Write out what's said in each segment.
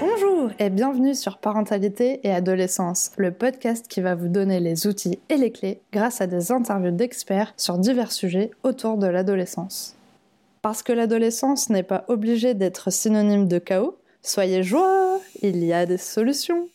Bonjour et bienvenue sur Parentalité et Adolescence, le podcast qui va vous donner les outils et les clés grâce à des interviews d'experts sur divers sujets autour de l'adolescence. Parce que l'adolescence n'est pas obligée d'être synonyme de chaos, soyez joie, il y a des solutions.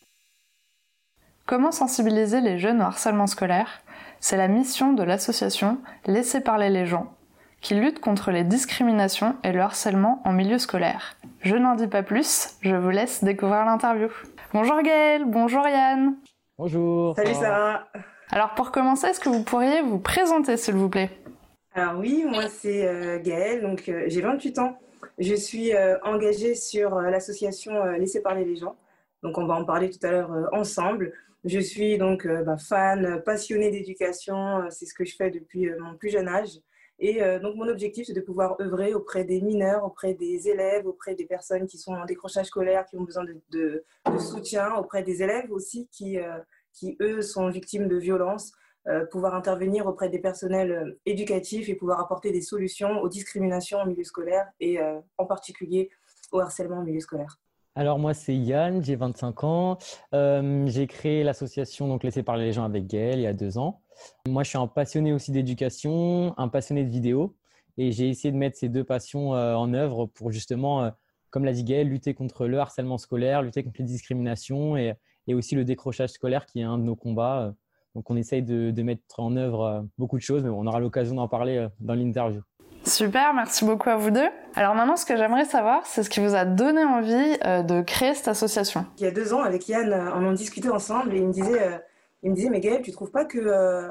Comment sensibiliser les jeunes au harcèlement scolaire? C'est la mission de l'association Laissez parler les gens, qui lutte contre les discriminations et le harcèlement en milieu scolaire. Je n'en dis pas plus, je vous laisse découvrir l'interview. Bonjour Gaël, bonjour Yann. Bonjour. Salut Sarah. Alors pour commencer, est-ce que vous pourriez vous présenter s'il vous plaît? Alors oui, moi c'est euh, Gaëlle, donc euh, j'ai 28 ans. Je suis euh, engagée sur euh, l'association euh, Laissez parler les gens. Donc on va en parler tout à l'heure euh, ensemble. Je suis donc euh, bah, fan, passionnée d'éducation, c'est ce que je fais depuis euh, mon plus jeune âge. Et euh, donc mon objectif c'est de pouvoir œuvrer auprès des mineurs, auprès des élèves, auprès des personnes qui sont en décrochage scolaire, qui ont besoin de, soutien, auprès des élèves aussi qui, euh, eux sont victimes de violences. euh, pouvoir intervenir auprès des personnels éducatifs et pouvoir apporter des solutions aux discriminations en milieu scolaire et en particulier au harcèlement en milieu scolaire. Alors moi c'est Yann, j'ai 25 ans. J'ai créé l'association donc Laissez parler les gens avec Gaël il y a deux ans. Moi je suis un passionné aussi d'éducation, un passionné de vidéo et j'ai essayé de mettre ces deux passions en œuvre pour justement, comme l'a dit Gaël, lutter contre le harcèlement scolaire, lutter contre les discriminations et, aussi le décrochage scolaire qui est un de nos combats. Donc on essaye de, mettre en œuvre beaucoup de choses, mais on aura l'occasion d'en parler dans l'interview. Super, merci beaucoup à vous deux. Alors maintenant, ce que j'aimerais savoir, c'est ce qui vous a donné envie euh, de créer cette association. Il y a deux ans, avec Yann, euh, on en discutait ensemble et il me disait, euh, il me disait mais Gaël, tu trouves pas que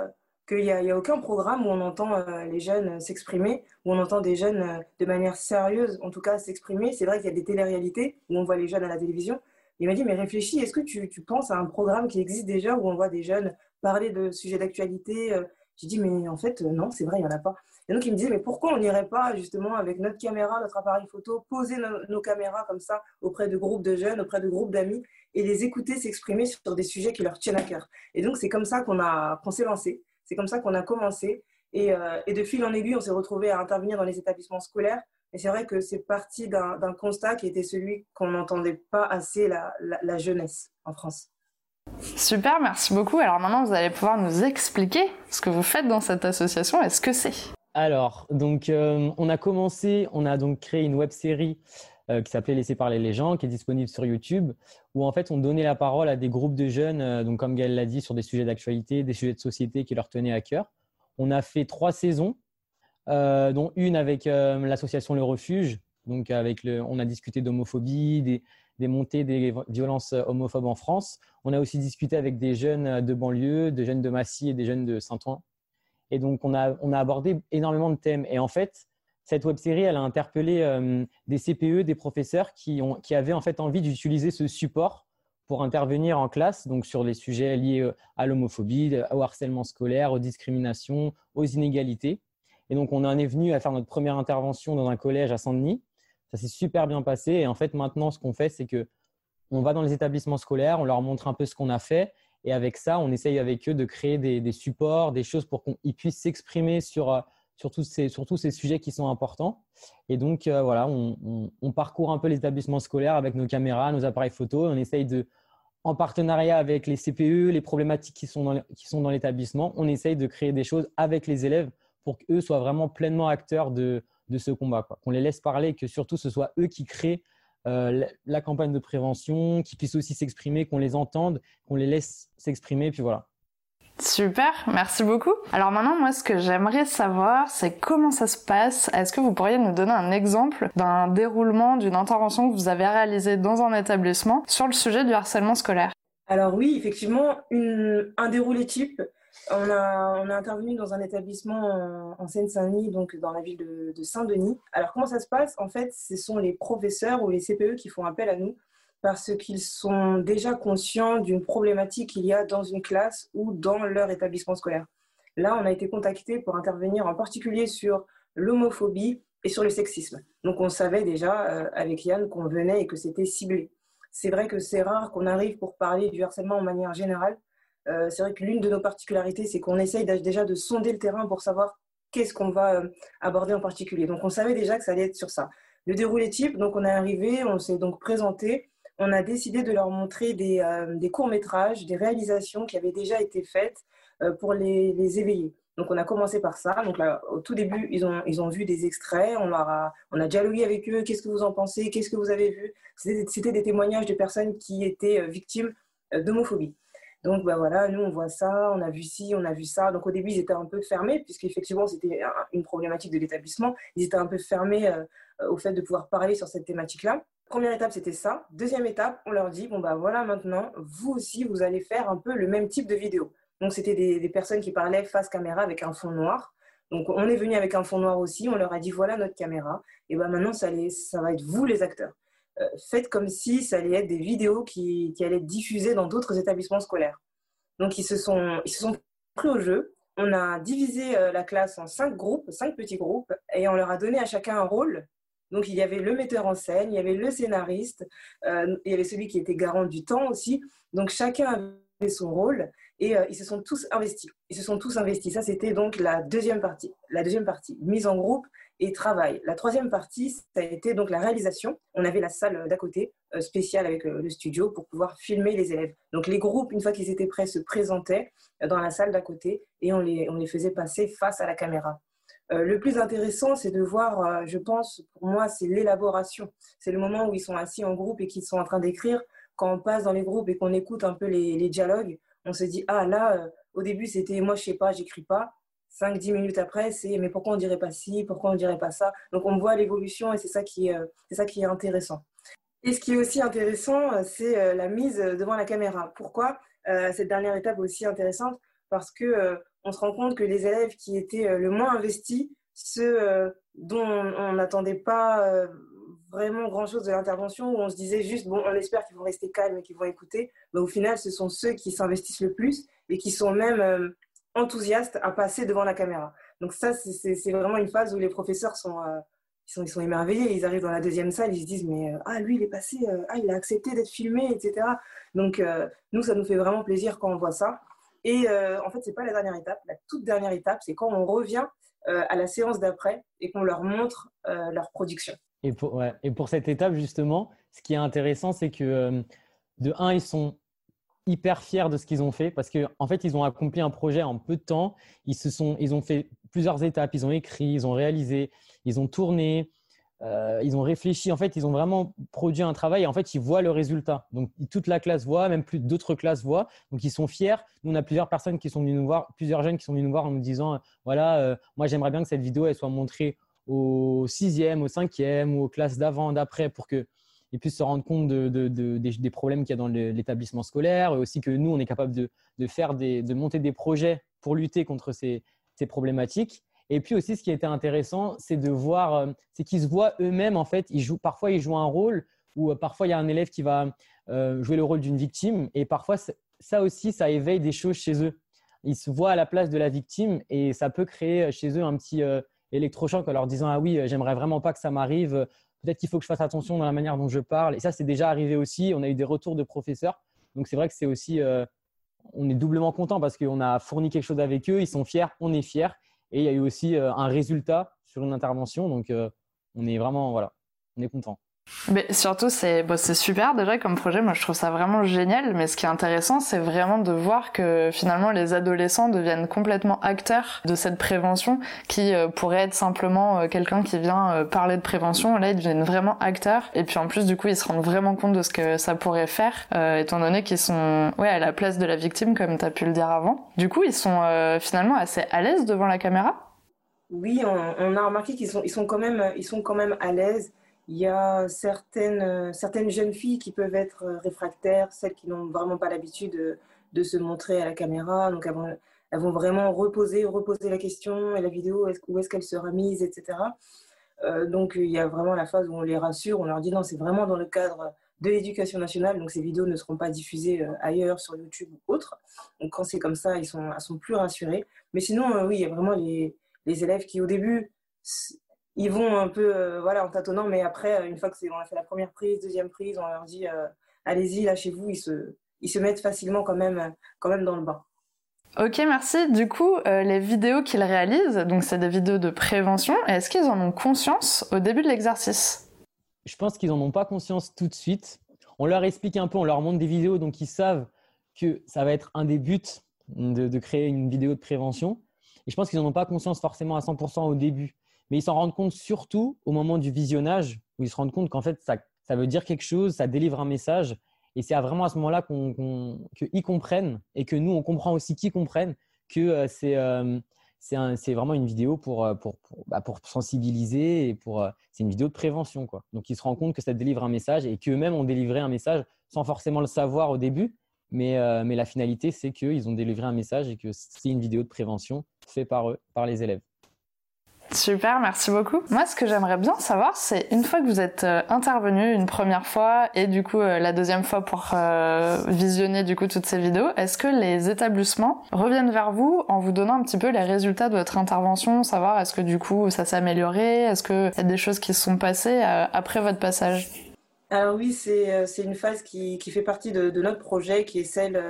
qu'il n'y a, aucun programme où on entend les jeunes s'exprimer, où on entend des jeunes de manière sérieuse, en tout cas s'exprimer? C'est vrai qu'il y a des téléréalités où on voit les jeunes à la télévision. Il m'a dit mais réfléchis, est-ce que tu, tu penses à un programme qui existe déjà où on voit des jeunes parler de sujets d'actualité J'ai dit mais en fait non, c'est vrai, il n'y en a pas. Et donc il me disait mais pourquoi on n'irait pas justement avec notre caméra, notre appareil photo, poser nos, caméras comme ça auprès de groupes de jeunes, auprès de groupes d'amis et les écouter s'exprimer sur des sujets qui leur tiennent à cœur. Et donc c'est comme ça qu'on a qu'on s'est lancé, c'est comme ça qu'on a commencé et, euh, et de fil en aiguille on s'est retrouvé à intervenir dans les établissements scolaires. Et c'est vrai que c'est parti d'un constat qui était celui qu'on n'entendait pas assez la, la jeunesse en France. Super, merci beaucoup. Alors maintenant, vous allez pouvoir nous expliquer ce que vous faites dans cette association et ce que c'est. Alors, donc, euh, on a commencé, on a donc créé une web série euh, qui s'appelait Laisser parler les gens, qui est disponible sur YouTube, où en fait on donnait la parole à des groupes de jeunes, euh, donc comme Gaël l'a dit, sur des sujets d'actualité, des sujets de société qui leur tenaient à cœur. On a fait trois saisons, dont une avec l'association Le Refuge. Donc, avec le, on a discuté d'homophobie, des montées des violences homophobes en France. On a aussi discuté avec des jeunes de banlieue, des jeunes de Massy et des jeunes de Saint-Ouen. Et donc, on a, on a abordé énormément de thèmes. Et en fait, cette web série, elle a interpellé euh, des CPE, des professeurs qui, ont, qui avaient en fait envie d'utiliser ce support pour intervenir en classe, donc sur les sujets liés euh, à l'homophobie, au harcèlement scolaire, aux discriminations, aux inégalités. Et donc, on en est venu à faire notre première intervention dans un collège à Saint-Denis. Ça s'est super bien passé. Et en fait, maintenant, ce qu'on fait, c'est que on va dans les établissements scolaires, on leur montre un peu ce qu'on a fait. Et avec ça, on essaye avec eux de créer des, supports, des choses pour qu'ils puissent s'exprimer sur, euh, sur, tous ces, sur tous ces sujets qui sont importants. Et donc, euh, voilà, on, parcourt un peu les établissements scolaires avec nos caméras, nos appareils photo. On essaye de, en partenariat avec les CPE, les problématiques qui sont dans, qui sont dans l'établissement, on essaye de créer des choses avec les élèves pour qu'eux soient vraiment pleinement acteurs de, de ce combat. Qu'on les laisse parler, que surtout ce soit eux qui créent euh, la campagne de prévention, qui puissent aussi s'exprimer, qu'on les entende, qu'on les laisse s'exprimer, puis voilà. Super, merci beaucoup. Alors maintenant, moi, ce que j'aimerais savoir, c'est comment ça se passe. Est-ce que vous pourriez nous donner un exemple d'un déroulement d'une intervention que vous avez réalisée dans un établissement sur le sujet du harcèlement scolaire? Alors oui, effectivement, une, un déroulé type. On a, intervenu dans un établissement en, en Seine-Saint-Denis, donc dans la ville de, de Saint-Denis. Alors comment ça se passe? En fait, ce sont les professeurs ou les CPE qui font appel à nous parce qu'ils sont déjà conscients d'une problématique qu'il y a dans une classe ou dans leur établissement scolaire. Là, on a été contacté pour intervenir en particulier sur l'homophobie et sur le sexisme. Donc on savait déjà euh, avec Yann qu'on venait et que c'était ciblé. C'est vrai que c'est rare qu'on arrive pour parler du harcèlement en manière générale. Euh, c'est vrai que l'une de nos particularités, c'est qu'on essaye déjà de sonder le terrain pour savoir qu'est-ce qu'on va aborder en particulier. Donc, on savait déjà que ça allait être sur ça. Le déroulé type, donc on est arrivé, on s'est donc présenté, on a décidé de leur montrer des, des courts-métrages, des réalisations qui avaient déjà été faites pour les, éveiller. Donc, on a commencé par ça. Donc, au tout début, ils ont, ils ont vu des extraits. On, a, on a dialogué avec eux. Qu'est-ce que vous en pensez? Qu'est-ce que vous avez vu? C'était des témoignages de personnes qui étaient euh, victimes euh, d'homophobie. Donc, bah voilà, nous, on voit ça, on a vu ci, on a vu ça. Donc, au début, ils étaient un peu fermés, puisqu'effectivement, c'était une problématique de l'établissement. Ils étaient un peu fermés euh, au fait de pouvoir parler sur cette thématique-là. Première étape, c'était ça. Deuxième étape, on leur dit, bon, bah voilà, maintenant, vous aussi, vous allez faire un peu le même type de vidéo. Donc, c'était des, personnes qui parlaient face caméra avec un fond noir. Donc, on est venu avec un fond noir aussi. On leur a dit voilà notre caméra. Et ben maintenant, ça, ça va être vous les acteurs. Euh, faites comme si ça allait être des vidéos qui, allaient être diffusées dans d'autres établissements scolaires. Donc, ils se sont, ils se sont pris au jeu. On a divisé euh, la classe en cinq groupes, cinq petits groupes, et on leur a donné à chacun un rôle. Donc, il y avait le metteur en scène, il y avait le scénariste, euh, il y avait celui qui était garant du temps aussi. Donc, chacun avait son rôle et ils se sont tous investis. Ils se sont tous investis. Ça, c'était donc la deuxième partie. La deuxième partie, mise en groupe et travail. La troisième partie, ça a été donc la réalisation. On avait la salle d'à côté, euh, spéciale avec euh, le studio, pour pouvoir filmer les élèves. Donc les groupes, une fois qu'ils étaient prêts, se présentaient dans la salle d'à côté et on les, on les faisait passer face à la caméra. le plus intéressant, c'est de voir, je pense, pour moi, c'est l'élaboration. C'est le moment où ils sont assis en groupe et qu'ils sont en train d'écrire. Quand on passe dans les groupes et qu'on écoute un peu les, dialogues, on se dit, ah là, euh, au début, c'était moi, je sais pas, j'écris pas. 5-10 minutes après, c'est mais pourquoi on dirait pas ci, pourquoi on dirait pas ça? Donc on voit l'évolution et c'est ça, qui, euh, ça qui est intéressant. Et ce qui est aussi intéressant, euh, c'est la mise devant la caméra. Pourquoi? Cette dernière étape est aussi intéressante Parce que on se rend compte que les élèves qui étaient le moins investis, ceux dont on n'attendait pas vraiment grand-chose de l'intervention où on se disait juste, bon, on espère qu'ils vont rester calmes et qu'ils vont écouter. Mais au final, ce sont ceux qui s'investissent le plus et qui sont même euh, enthousiastes à passer devant la caméra. Donc ça, c'est vraiment une phase où les professeurs sont, euh, sont, ils sont émerveillés. Ils arrivent dans la deuxième salle, ils se disent, mais euh, ah, lui, il est passé, ah, il a accepté d'être filmé, etc. Donc nous, ça nous fait vraiment plaisir quand on voit ça. Et en fait, c'est pas la dernière étape. La toute dernière étape, c'est quand on revient à la séance d'après et qu'on leur montre leur production. Et pour, et pour cette étape, justement, ce qui est intéressant, c'est que euh, de un, ils sont hyper fiers de ce qu'ils ont fait parce qu'en en fait, ils ont accompli un projet en peu de temps. Ils, se sont, ils ont fait plusieurs étapes. Ils ont écrit, ils ont réalisé, ils ont tourné, euh, ils ont réfléchi. En fait, ils ont vraiment produit un travail et en fait, ils voient le résultat. Donc, toute la classe voit, même plus d'autres classes voient. Donc, ils sont fiers. Nous, on a plusieurs personnes qui sont venues nous voir, plusieurs jeunes qui sont venus nous voir en nous disant voilà, euh, moi, j'aimerais bien que cette vidéo elle soit montrée au sixième, au cinquième ou aux classes d'avant, d'après pour qu'ils puissent se rendre compte de, des, problèmes qu'il y a dans l'établissement scolaire et aussi que nous, on est capable de, faire des, de monter des projets pour lutter contre ces, ces problématiques. Et puis aussi, ce qui était intéressant, c'est de voir, euh, c'est qu'ils se voient eux-mêmes, en fait, ils jouent, parfois ils jouent un rôle ou euh, parfois il y a un élève qui va euh, jouer le rôle d'une victime et parfois ça aussi, ça éveille des choses chez eux. Ils se voient à la place de la victime et ça peut créer chez eux un petit, électrochoc en leur disant ah oui, j'aimerais vraiment pas que ça m'arrive. Peut-être qu'il faut que je fasse attention dans la manière dont je parle. Et ça, c'est déjà arrivé aussi. On a eu des retours de professeurs. Donc c'est vrai que c'est aussi, euh, on est doublement content parce qu'on a fourni quelque chose avec eux. Ils sont fiers, on est fiers. Et il y a eu aussi euh, un résultat sur une intervention. Donc euh, on est vraiment, voilà, on est content. Mais surtout, c'est bon, super déjà comme projet. Moi, je trouve ça vraiment génial. Mais ce qui est intéressant, c'est vraiment de voir que finalement, les adolescents deviennent complètement acteurs de cette prévention, qui euh, pourrait être simplement euh, quelqu'un qui vient euh, parler de prévention. Là, ils deviennent vraiment acteurs. Et puis en plus, du coup, ils se rendent vraiment compte de ce que ça pourrait faire, étant donné qu'ils sont ouais à la place de la victime, comme tu as pu le dire avant. Du coup, ils sont finalement assez à l'aise devant la caméra. Oui, on, on a remarqué qu'ils sont, ils sont quand même, ils sont quand même à l'aise. Il y a certaines, euh, certaines jeunes filles qui peuvent être euh, réfractaires, celles qui n'ont vraiment pas l'habitude de, de, se montrer à la caméra. Donc, elles vont, vraiment reposer, reposer la question et la vidéo, où est-ce qu'elle sera mise, etc. Euh, donc, il y a vraiment la phase où on les rassure, on leur dit non, c'est vraiment dans le cadre de l'éducation nationale, donc ces vidéos ne seront pas diffusées ailleurs sur YouTube ou autre. Donc, quand c'est comme ça, ils sont, elles sont plus rassurées. Mais sinon, oui, il y a vraiment les élèves qui, au début, ils vont un peu euh, voilà, en tâtonnant, mais après, une fois qu'on a fait la première prise, deuxième prise, on leur dit euh, allez-y, lâchez-vous, ils se, ils se mettent facilement quand même, quand même dans le bain. Ok, merci. Du coup, euh, les vidéos qu'ils réalisent, donc c'est des vidéos de prévention, est-ce qu'ils en ont conscience au début de l'exercice? Je pense qu'ils n'en ont pas conscience tout de suite. On leur explique un peu, on leur montre des vidéos, donc ils savent que ça va être un des buts de, créer une vidéo de prévention. Et je pense qu'ils n'en ont pas conscience forcément à 100% au début. Mais ils s'en rendent compte surtout au moment du visionnage, où ils se rendent compte qu'en fait, ça, ça veut dire quelque chose, ça délivre un message et c'est vraiment à ce moment-là qu'ils comprennent et que nous, on comprend aussi qu'ils comprennent que euh, euh, c'est vraiment une vidéo pour, euh, bah, pour, sensibiliser et pour c'est une vidéo de prévention. Quoi. Donc, ils se rendent compte que ça délivre un message et qu'eux-mêmes ont délivré un message sans forcément le savoir au début. Mais, mais la finalité, c'est qu'ils ont délivré un message et que c'est une vidéo de prévention faite par eux, par les élèves. Super, merci beaucoup. Moi, ce que j'aimerais bien savoir, c'est une fois que vous êtes euh, intervenu une première fois et du coup euh, la deuxième fois pour euh, visionner du coup toutes ces vidéos, est-ce que les établissements reviennent vers vous en vous donnant un petit peu les résultats de votre intervention, savoir est-ce que du coup ça s'est amélioré, est-ce qu'il y a des choses qui se sont passées après votre passage? Alors oui, c'est une phase qui, fait partie de, de, notre projet, qui est celle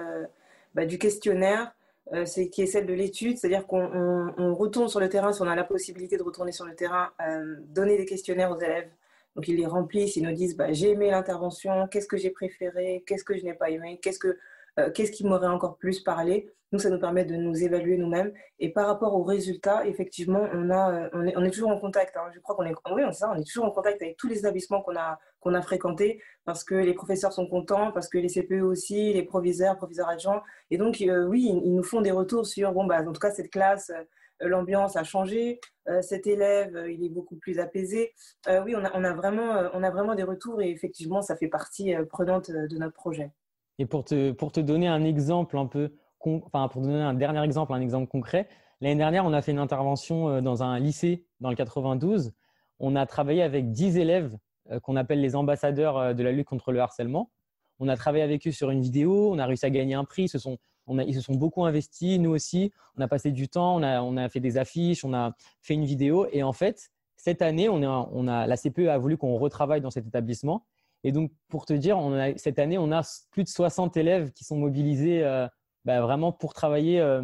bah, du questionnaire. Euh, c'est qui est celle de l'étude, c'est-à-dire qu'on retourne sur le terrain, si on a la possibilité de retourner sur le terrain, euh, donner des questionnaires aux élèves. Donc ils les remplissent, ils nous disent bah, j'ai aimé l'intervention, qu'est-ce que j'ai préféré, qu'est-ce que je n'ai pas aimé, qu'est-ce que euh, qu'est-ce qui m'aurait encore plus parlé. Nous, ça nous permet de nous évaluer nous-mêmes. Et par rapport aux résultats, effectivement, on, a, euh, on, est, est toujours en contact. Hein. Je crois qu'on est, oui, on, ça, on est toujours en contact avec tous les établissements qu'on a, a fréquentés parce que les professeurs sont contents, parce que les CPE aussi, les proviseurs, proviseurs adjoints. Et donc, euh, oui, ils, nous font des retours sur, bon, bah, en tout cas, cette classe, l'ambiance a changé, cet élève, il est beaucoup plus apaisé. oui, on, a vraiment, on a vraiment des retours et effectivement, ça fait partie prenante de notre projet. Et pour te, pour te donner un exemple un peu, enfin pour donner un dernier exemple, un exemple concret, l'année dernière, on a fait une intervention euh, dans un lycée dans le 92. On a travaillé avec 10 élèves euh, qu'on appelle les ambassadeurs euh, de la lutte contre le harcèlement. On a travaillé avec eux sur une vidéo, on a réussi à gagner un prix. Ils se sont, ils se sont beaucoup investis, nous aussi. On a passé du temps, on a, on a fait des affiches, on a fait une vidéo. Et en fait, cette année, on a, on a, la CPE a voulu qu'on retravaille dans cet établissement. Et donc, pour te dire, cette année, on a plus de 60 élèves qui sont mobilisés euh, bah, vraiment pour travailler euh,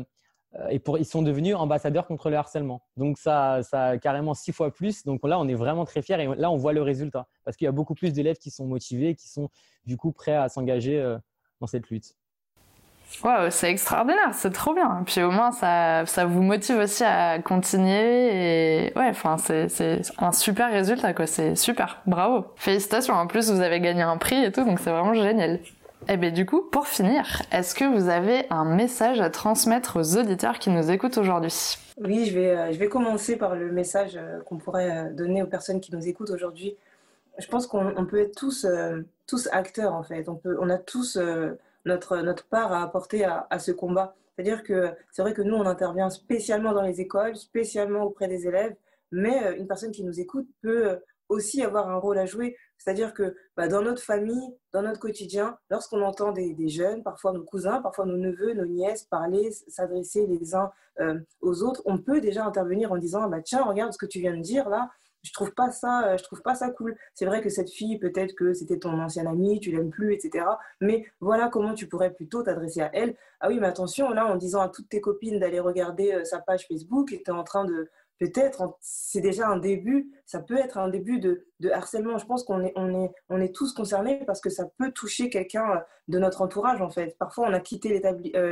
et pour, ils sont devenus ambassadeurs contre le harcèlement. Donc, ça, ça a carrément six fois plus. Donc là, on est vraiment très fiers et là, on voit le résultat parce qu'il y a beaucoup plus d'élèves qui sont motivés, qui sont du coup prêts à s'engager euh, dans cette lutte. Wow, c'est extraordinaire, c'est trop bien. Puis au moins, ça, ça vous motive aussi à continuer. Et ouais, enfin, c'est un super résultat, quoi. C'est super. Bravo. Félicitations. En plus, vous avez gagné un prix et tout, donc c'est vraiment génial. Et eh bien, du coup, pour finir, est-ce que vous avez un message à transmettre aux auditeurs qui nous écoutent aujourd'hui? Oui, je vais, euh, je vais commencer par le message euh, qu'on pourrait euh, donner aux personnes qui nous écoutent aujourd'hui. Je pense qu'on peut être tous, tous acteurs, en fait. On, peut, on a tous notre, notre part à apporter à, ce combat. C'est-à-dire que c'est vrai que nous, on intervient spécialement dans les écoles, spécialement auprès des élèves, mais euh, une personne qui nous écoute peut euh, aussi avoir un rôle à jouer. C'est-à-dire que bah, dans notre famille, dans notre quotidien, lorsqu'on entend des, jeunes, parfois nos cousins, parfois nos neveux, nos nièces parler, s'adresser les uns euh, aux autres, on peut déjà intervenir en disant bah, Tiens, regarde ce que tu viens de dire là, je trouve pas ça, euh, je trouve pas ça cool. C'est vrai que cette fille, peut-être que c'était ton ancien ami, tu l'aimes plus, etc. Mais voilà comment tu pourrais plutôt t'adresser à elle. Ah oui, mais attention, là, en disant à toutes tes copines d'aller regarder euh, sa page Facebook, tu es en train de, peut-être, c'est déjà un début, ça peut être un début de, harcèlement. Je pense qu'on est, on est, on est tous concernés parce que ça peut toucher quelqu'un euh, de notre entourage, en fait. Parfois, on a quitté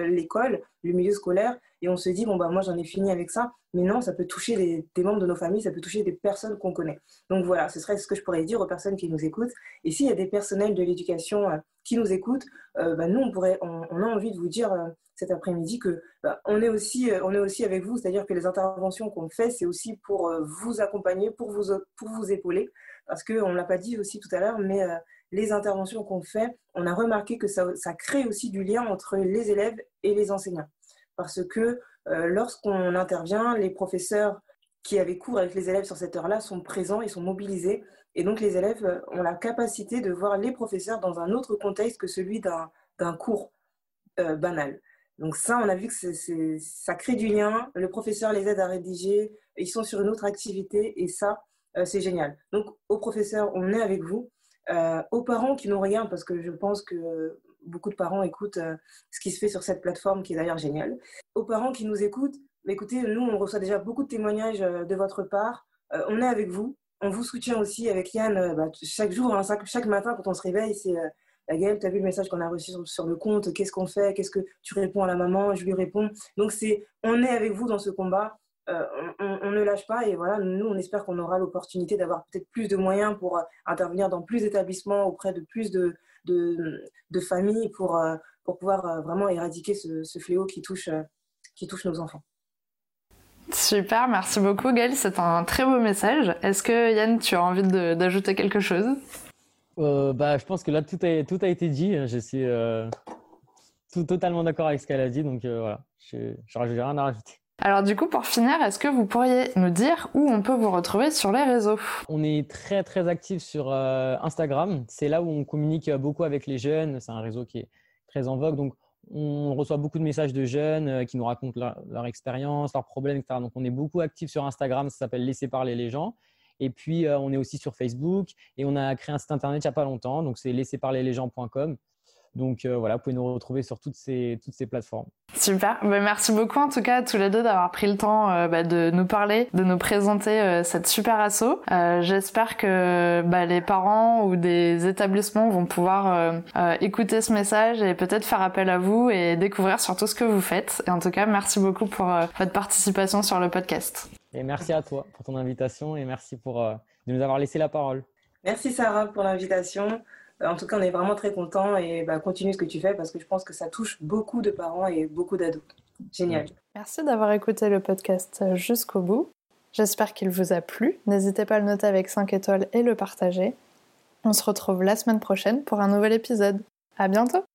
l'école, le milieu scolaire, et on se dit, bon, bah, moi, j'en ai fini avec ça. Mais non, ça peut toucher des membres de nos familles, ça peut toucher des personnes qu'on connaît. Donc voilà, ce serait ce que je pourrais dire aux personnes qui nous écoutent. Et s'il y a des personnels de l'éducation euh, qui nous écoutent, euh, bah, nous, on, pourrait, on, a envie de vous dire euh, cet après-midi que bah, on, est aussi, on est aussi avec vous, c'est-à-dire que les interventions qu'on fait, c'est aussi pour vous accompagner, pour vous, pour vous épauler. Parce qu'on ne l'a pas dit aussi tout à l'heure, mais les interventions qu'on fait, on a remarqué que ça, ça crée aussi du lien entre les élèves et les enseignants parce que lorsqu'on intervient, les professeurs qui avaient cours avec les élèves sur cette heure-là sont présents, ils sont mobilisés. Et donc les élèves euh, ont la capacité de voir les professeurs dans un autre contexte que celui d'un cours euh, banal. Donc ça, on a vu que ça crée du lien, le professeur les aide à rédiger, ils sont sur une autre activité et ça, c'est génial. Donc aux professeurs, on est avec vous. aux parents qui nous regardent, parce que je pense que beaucoup de parents écoutent ce qui se fait sur cette plateforme qui est d'ailleurs géniale. Aux parents qui nous écoutent, bah, écoutez, nous, on reçoit déjà beaucoup de témoignages de votre part. on est avec vous. On vous soutient aussi avec Yann bah, chaque jour, hein, chaque, matin quand on se réveille. C'est la Gaëlle, tu as vu le message qu'on a reçu sur, le compte, qu'est-ce qu'on fait, qu'est-ce que tu réponds à la maman, je lui réponds. Donc c'est, on est avec vous dans ce combat, euh, on, ne lâche pas et voilà, nous on espère qu'on aura l'opportunité d'avoir peut-être plus de moyens pour euh, intervenir dans plus d'établissements, auprès de plus de, de, familles pour, euh, pour pouvoir vraiment éradiquer ce, fléau qui touche, qui touche nos enfants. Super, merci beaucoup Gaëlle, c'est un très beau message. Est-ce que Yann, tu as envie d'ajouter quelque chose? Euh, bah, je pense que là, tout a, tout a été dit. Je suis euh, tout, totalement d'accord avec ce qu'elle a dit. Donc euh, voilà, je n'ai rien à rajouter. Alors du coup, pour finir, est-ce que vous pourriez nous dire où on peut vous retrouver sur les réseaux? On est très très actif sur Instagram. C'est là où on communique beaucoup avec les jeunes. C'est un réseau qui est très en vogue. Donc on reçoit beaucoup de messages de jeunes qui nous racontent leur, expérience, leurs problèmes, etc. Donc on est beaucoup actif sur Instagram. Ça s'appelle Laisser parler les gens. Et puis, euh, on est aussi sur Facebook et on a créé un site internet il n'y a pas longtemps. Donc, c'est laisserparlerlesgens.com. Donc euh, voilà, vous pouvez nous retrouver sur toutes ces, toutes ces plateformes. Super, bah, merci beaucoup en tout cas à tous les deux d'avoir pris le temps euh, bah, de nous parler, de nous présenter cette super asso. J'espère que bah, les parents ou des établissements vont pouvoir écouter ce message et peut-être faire appel à vous et découvrir surtout ce que vous faites. Et en tout cas, merci beaucoup pour votre participation sur le podcast. Et merci à toi pour ton invitation et merci pour euh, de nous avoir laissé la parole. Merci Sarah pour l'invitation. En tout cas, on est vraiment très contents et bah, continue ce que tu fais parce que je pense que ça touche beaucoup de parents et beaucoup d'ados. Génial. Merci d'avoir écouté le podcast jusqu'au bout. J'espère qu'il vous a plu. N'hésitez pas à le noter avec 5 étoiles et le partager. On se retrouve la semaine prochaine pour un nouvel épisode. À bientôt!